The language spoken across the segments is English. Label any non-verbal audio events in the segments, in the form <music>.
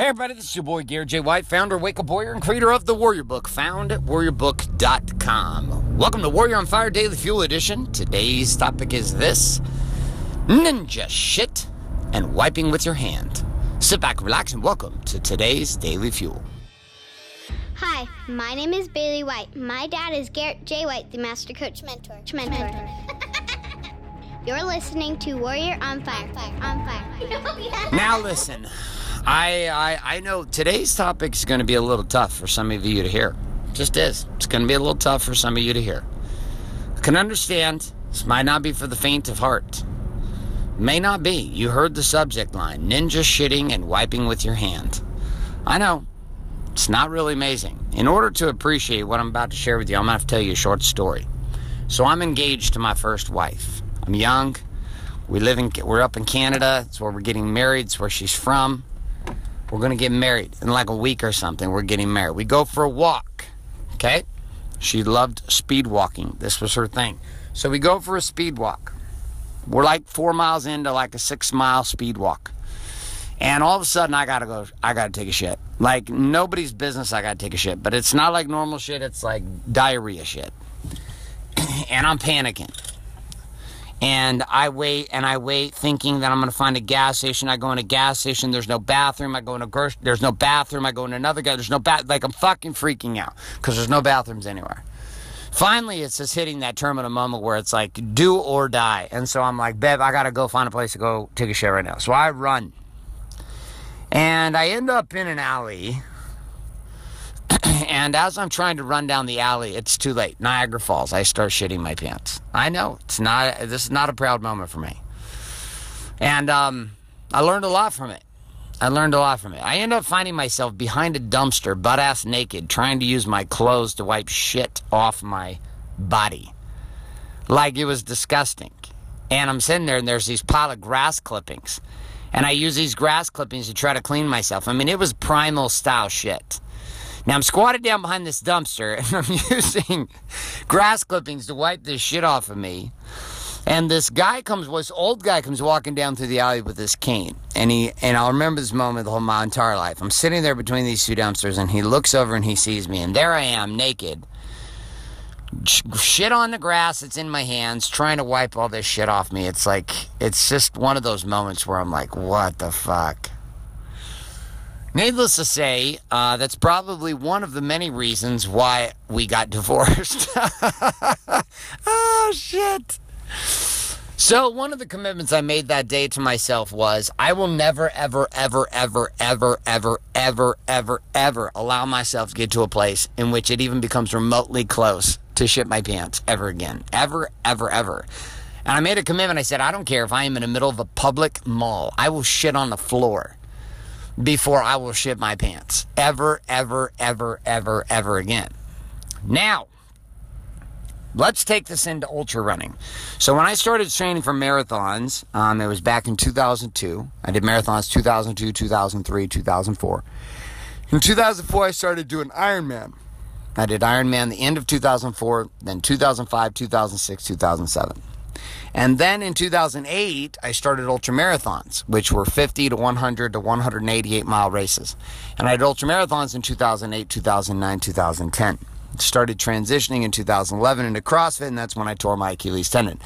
Hey everybody, this is your boy Garrett J. White, founder of Wake Up Warrior and creator of the Warrior Book, found at warriorbook.com. Welcome to Warrior on Fire Daily Fuel Edition. Today's topic is this ninja shit and wiping with your hand. Sit back, relax, and welcome to today's Daily Fuel. Hi, my name is Bailey White. My dad is Garrett J. White, the Master Coach Mentor. Mentor. <laughs> You're listening to Warrior on Fire. On Fire. Now listen, I, I I know today's topic is going to be a little tough for some of you to hear. Just is. It's going to be a little tough for some of you to hear. I can understand. This might not be for the faint of heart. May not be. You heard the subject line: ninja shitting and wiping with your hand. I know. It's not really amazing. In order to appreciate what I'm about to share with you, I'm going to have to tell you a short story. So I'm engaged to my first wife. I'm young. We live in we're up in Canada. It's where we're getting married. It's where she's from. We're going to get married in like a week or something. We're getting married. We go for a walk. Okay? She loved speed walking. This was her thing. So we go for a speed walk. We're like four miles into like a six mile speed walk. And all of a sudden, I gotta go, I gotta take a shit. Like nobody's business, I gotta take a shit. But it's not like normal shit, it's like diarrhea shit. <clears throat> and I'm panicking and I wait and I wait thinking that I'm going to find a gas station. I go in a gas station. There's no bathroom. I go in a grocery. There's no bathroom. I go in another guy. There's no bath. Like I'm fucking freaking out because there's no bathrooms anywhere. Finally, it's just hitting that terminal moment where it's like do or die. And so I'm like, Bev, I got to go find a place to go take a shit right now. So I run. And I end up in an alley <clears throat> and as I'm trying to run down the alley, it's too late. Niagara Falls. I start shitting my pants. I know it's not. This is not a proud moment for me. And um, I learned a lot from it. I learned a lot from it. I end up finding myself behind a dumpster, butt ass naked, trying to use my clothes to wipe shit off my body. Like it was disgusting. And I'm sitting there, and there's these pile of grass clippings. And I use these grass clippings to try to clean myself. I mean, it was primal style shit. Now I'm squatted down behind this dumpster <laughs> and I'm using grass clippings to wipe this shit off of me. And this guy comes, this old guy comes walking down through the alley with this cane. And he, and I'll remember this moment the whole my entire life. I'm sitting there between these two dumpsters and he looks over and he sees me. And there I am, naked. Shit on the grass, it's in my hands, trying to wipe all this shit off me. It's like, it's just one of those moments where I'm like, what the fuck? Needless to say, uh, that's probably one of the many reasons why we got <laughs> divorced. <laughs> oh, shit. So, one of the commitments I made that day to myself was I will never, ever, ever, ever, ever, ever, ever, ever, ever allow myself to get to a place in which it even becomes remotely close to shit my pants ever again. Ever, ever, ever. And I made a commitment. I said, I don't care if I am in the middle of a public mall, I will shit on the floor before I will shit my pants. Ever, ever, ever, ever, ever again. Now, let's take this into ultra running. So when I started training for marathons, um, it was back in 2002. I did marathons 2002, 2003, 2004. In 2004, I started doing Ironman. I did Ironman the end of 2004, then 2005, 2006, 2007. And then in 2008, I started ultra marathons, which were 50 to 100 to 188 mile races. And I did ultra marathons in 2008, 2009, 2010. Started transitioning in 2011 into CrossFit, and that's when I tore my Achilles tendon.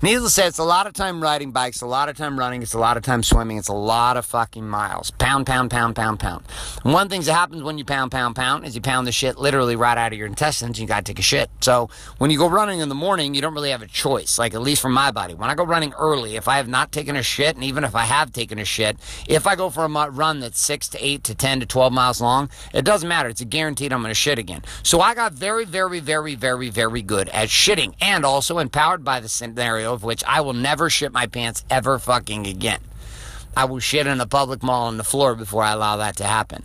Needless to say, it's a lot of time riding bikes, a lot of time running, it's a lot of time swimming, it's a lot of fucking miles. Pound, pound, pound, pound, pound. And one thing that happens when you pound, pound, pound is you pound the shit literally right out of your intestines. You gotta take a shit. So when you go running in the morning, you don't really have a choice. Like at least for my body, when I go running early, if I have not taken a shit, and even if I have taken a shit, if I go for a run that's six to eight to ten to twelve miles long, it doesn't matter. It's a guaranteed I'm gonna shit again. So I got very, very, very, very, very good at shitting, and also empowered by the scenario of which I will never shit my pants ever fucking again. I will shit in a public mall on the floor before I allow that to happen.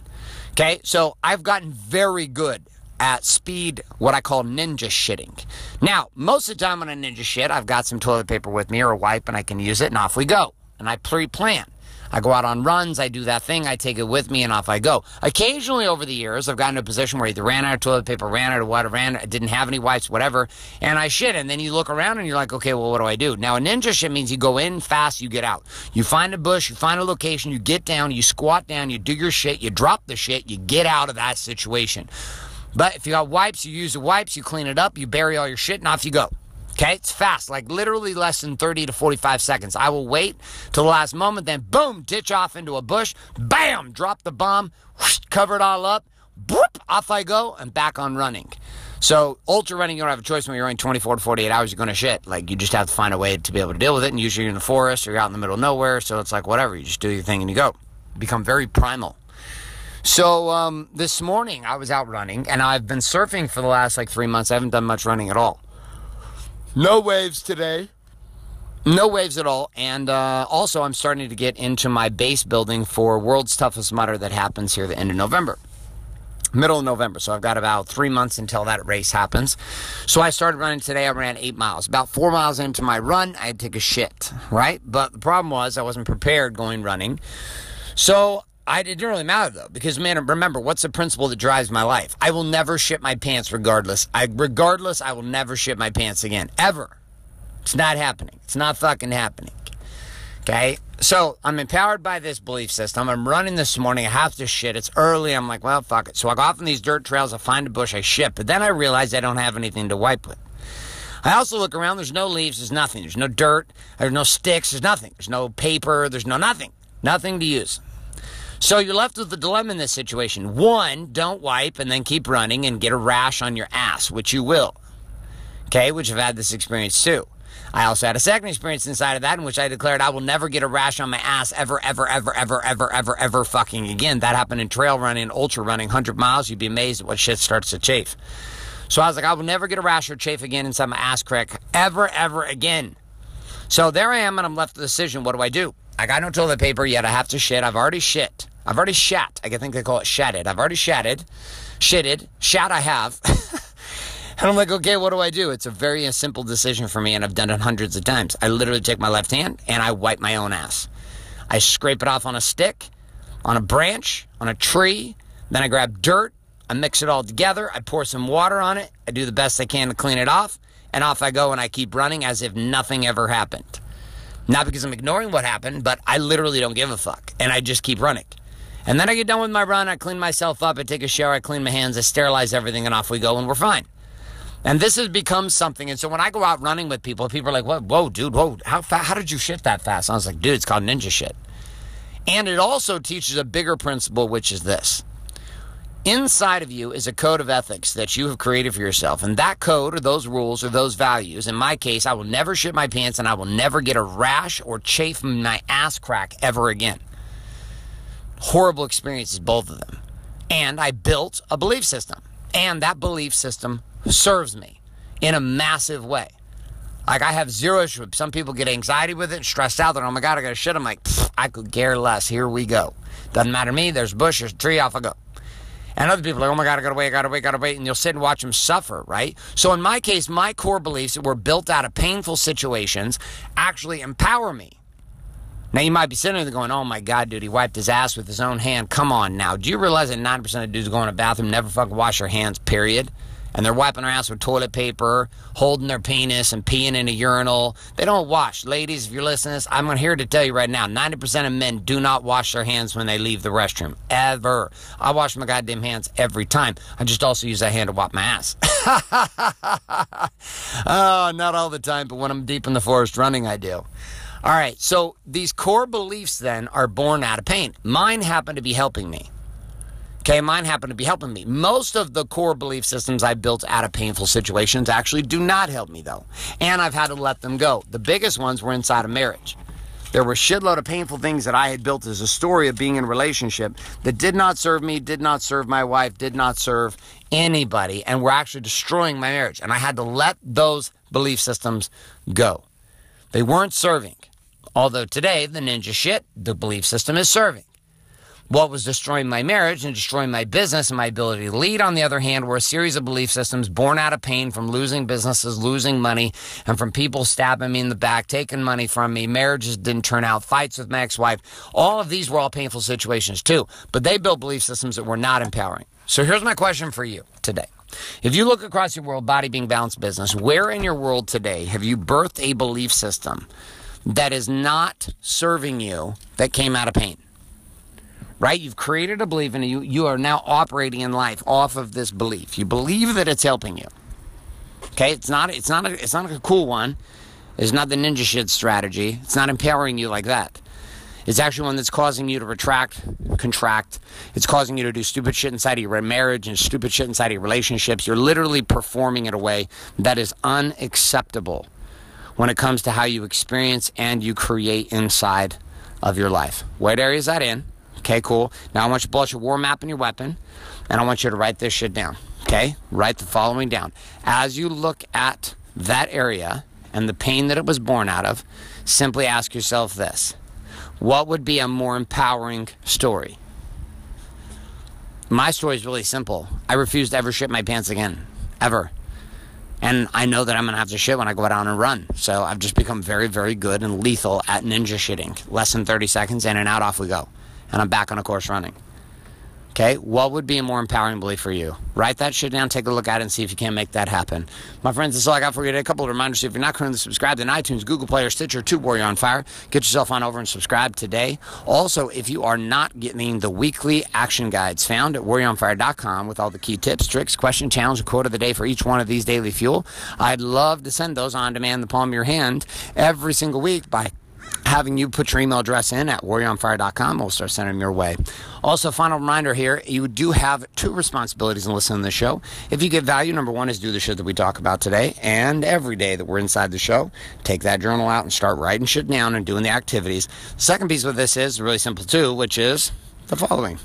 Okay, so I've gotten very good at speed, what I call ninja shitting. Now, most of the time when I ninja shit, I've got some toilet paper with me or a wipe and I can use it and off we go. And I pre plan. I go out on runs, I do that thing, I take it with me, and off I go. Occasionally over the years, I've gotten to a position where I either ran out of toilet paper, ran out of water, ran, didn't have any wipes, whatever, and I shit. And then you look around and you're like, okay, well, what do I do? Now, a ninja shit means you go in fast, you get out. You find a bush, you find a location, you get down, you squat down, you do your shit, you drop the shit, you get out of that situation. But if you got wipes, you use the wipes, you clean it up, you bury all your shit, and off you go. Okay, it's fast, like literally less than 30 to 45 seconds. I will wait till the last moment, then boom, ditch off into a bush, bam, drop the bomb, whoosh, cover it all up, boop, off I go, and back on running. So, ultra running, you don't have a choice when you're running 24 to 48 hours, you're going to shit. Like, you just have to find a way to be able to deal with it. And usually you're in the forest or you're out in the middle of nowhere. So, it's like, whatever, you just do your thing and you go. Become very primal. So, um, this morning I was out running and I've been surfing for the last like three months. I haven't done much running at all. No waves today. No waves at all. And uh, also, I'm starting to get into my base building for World's Toughest Mudder that happens here the end of November. Middle of November. So I've got about three months until that race happens. So I started running today. I ran eight miles. About four miles into my run, I had to take a shit, right? But the problem was I wasn't prepared going running. So I, it didn't really matter though, because man, remember what's the principle that drives my life? I will never shit my pants regardless. I, regardless, I will never shit my pants again, ever. It's not happening. It's not fucking happening. Okay, so I'm empowered by this belief system. I'm running this morning. I have to shit. It's early. I'm like, well, fuck it. So I go off on these dirt trails. I find a bush. I shit. But then I realize I don't have anything to wipe with. I also look around. There's no leaves. There's nothing. There's no dirt. There's no sticks. There's nothing. There's no paper. There's no nothing. Nothing to use. So you're left with the dilemma in this situation. One, don't wipe and then keep running and get a rash on your ass, which you will. Okay, which I've had this experience too. I also had a second experience inside of that in which I declared I will never get a rash on my ass ever, ever, ever, ever, ever, ever, ever fucking again. That happened in trail running, ultra running, 100 miles. You'd be amazed at what shit starts to chafe. So I was like, I will never get a rash or chafe again inside my ass crack ever, ever again. So there I am, and I'm left with the decision. What do I do? I got no toilet paper yet. I have to shit. I've already shit. I've already shat. I think they call it shatted. I've already shatted, shitted, shat. I have. <laughs> and I'm like, okay, what do I do? It's a very simple decision for me, and I've done it hundreds of times. I literally take my left hand and I wipe my own ass. I scrape it off on a stick, on a branch, on a tree. Then I grab dirt. I mix it all together. I pour some water on it. I do the best I can to clean it off. And off I go, and I keep running as if nothing ever happened. Not because I'm ignoring what happened, but I literally don't give a fuck. And I just keep running. And then I get done with my run, I clean myself up, I take a shower, I clean my hands, I sterilize everything, and off we go, and we're fine. And this has become something. And so when I go out running with people, people are like, "Whoa, whoa, dude, whoa! How fa- how did you shit that fast?" I was like, "Dude, it's called ninja shit." And it also teaches a bigger principle, which is this: inside of you is a code of ethics that you have created for yourself, and that code, or those rules, or those values. In my case, I will never shit my pants, and I will never get a rash or chafe my ass crack ever again horrible experiences, both of them. And I built a belief system. And that belief system serves me in a massive way. Like I have zero issue. Some people get anxiety with it, stressed out. They're, like oh my God, I got to shit. I'm like, I could care less. Here we go. Doesn't matter to me. There's a bush, there's tree, off I go. And other people are like, oh my God, I gotta wait, I gotta wait, I gotta wait. And you'll sit and watch them suffer, right? So in my case, my core beliefs that were built out of painful situations actually empower me. Now you might be sitting there going, "Oh my God, dude, he wiped his ass with his own hand." Come on, now. Do you realize that ninety percent of dudes go in a bathroom never fucking wash their hands? Period. And they're wiping their ass with toilet paper, holding their penis, and peeing in a urinal. They don't wash. Ladies, if you're listening to this, I'm here to tell you right now 90% of men do not wash their hands when they leave the restroom. Ever. I wash my goddamn hands every time. I just also use that hand to wipe my ass. <laughs> oh, not all the time, but when I'm deep in the forest running, I do. All right, so these core beliefs then are born out of pain. Mine happen to be helping me. Okay, mine happen to be helping me. Most of the core belief systems I built out of painful situations actually do not help me though. And I've had to let them go. The biggest ones were inside of marriage. There were a shitload of painful things that I had built as a story of being in a relationship that did not serve me, did not serve my wife, did not serve anybody, and were actually destroying my marriage. And I had to let those belief systems go. They weren't serving. Although today, the ninja shit, the belief system is serving. What was destroying my marriage and destroying my business and my ability to lead, on the other hand, were a series of belief systems born out of pain from losing businesses, losing money, and from people stabbing me in the back, taking money from me. Marriages didn't turn out, fights with my ex wife. All of these were all painful situations too, but they built belief systems that were not empowering. So here's my question for you today. If you look across your world, body being balanced business, where in your world today have you birthed a belief system that is not serving you that came out of pain? Right? You've created a belief and you, you are now operating in life off of this belief. You believe that it's helping you. Okay, it's not it's not a, it's not a cool one. It's not the ninja shit strategy. It's not empowering you like that. It's actually one that's causing you to retract, contract. It's causing you to do stupid shit inside of your marriage and stupid shit inside of your relationships. You're literally performing in a way that is unacceptable when it comes to how you experience and you create inside of your life. What area is that in? Okay, cool. Now I want you to pull out your war map and your weapon, and I want you to write this shit down. Okay? Write the following down. As you look at that area and the pain that it was born out of, simply ask yourself this What would be a more empowering story? My story is really simple. I refuse to ever shit my pants again. Ever. And I know that I'm to have to shit when I go down and run. So I've just become very, very good and lethal at ninja shitting. Less than 30 seconds, in and out, off we go and I'm back on a course running. Okay, what would be a more empowering belief for you? Write that shit down, take a look at it, and see if you can't make that happen. My friends, that's all I got for you today. A couple of reminders. If you're not currently subscribed in iTunes, Google Play, or Stitcher to Warrior on Fire, get yourself on over and subscribe today. Also, if you are not getting the weekly action guides found at warrioronfire.com with all the key tips, tricks, question, challenge, and quote of the day for each one of these daily fuel, I'd love to send those on demand the palm of your hand every single week by having you put your email address in at warrioronfire.com. We'll start sending them your way. Also, final reminder here you do have two responsibilities in listening to the show. If you get value, number one is do the shit that we talk about today and every day that we're inside the show. Take that journal out and start writing shit down and doing the activities. Second piece of this is really simple too, which is the following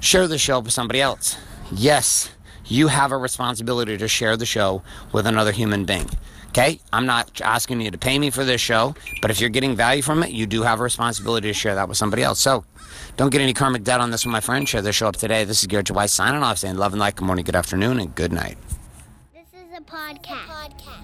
share the show with somebody else. Yes, you have a responsibility to share the show with another human being. Okay? I'm not asking you to pay me for this show, but if you're getting value from it, you do have a responsibility to share that with somebody else. So don't get any karmic debt on this with my friend. Share this show up today. This is Garrett White signing off saying love and light. Good morning, good afternoon, and good night. This is a podcast.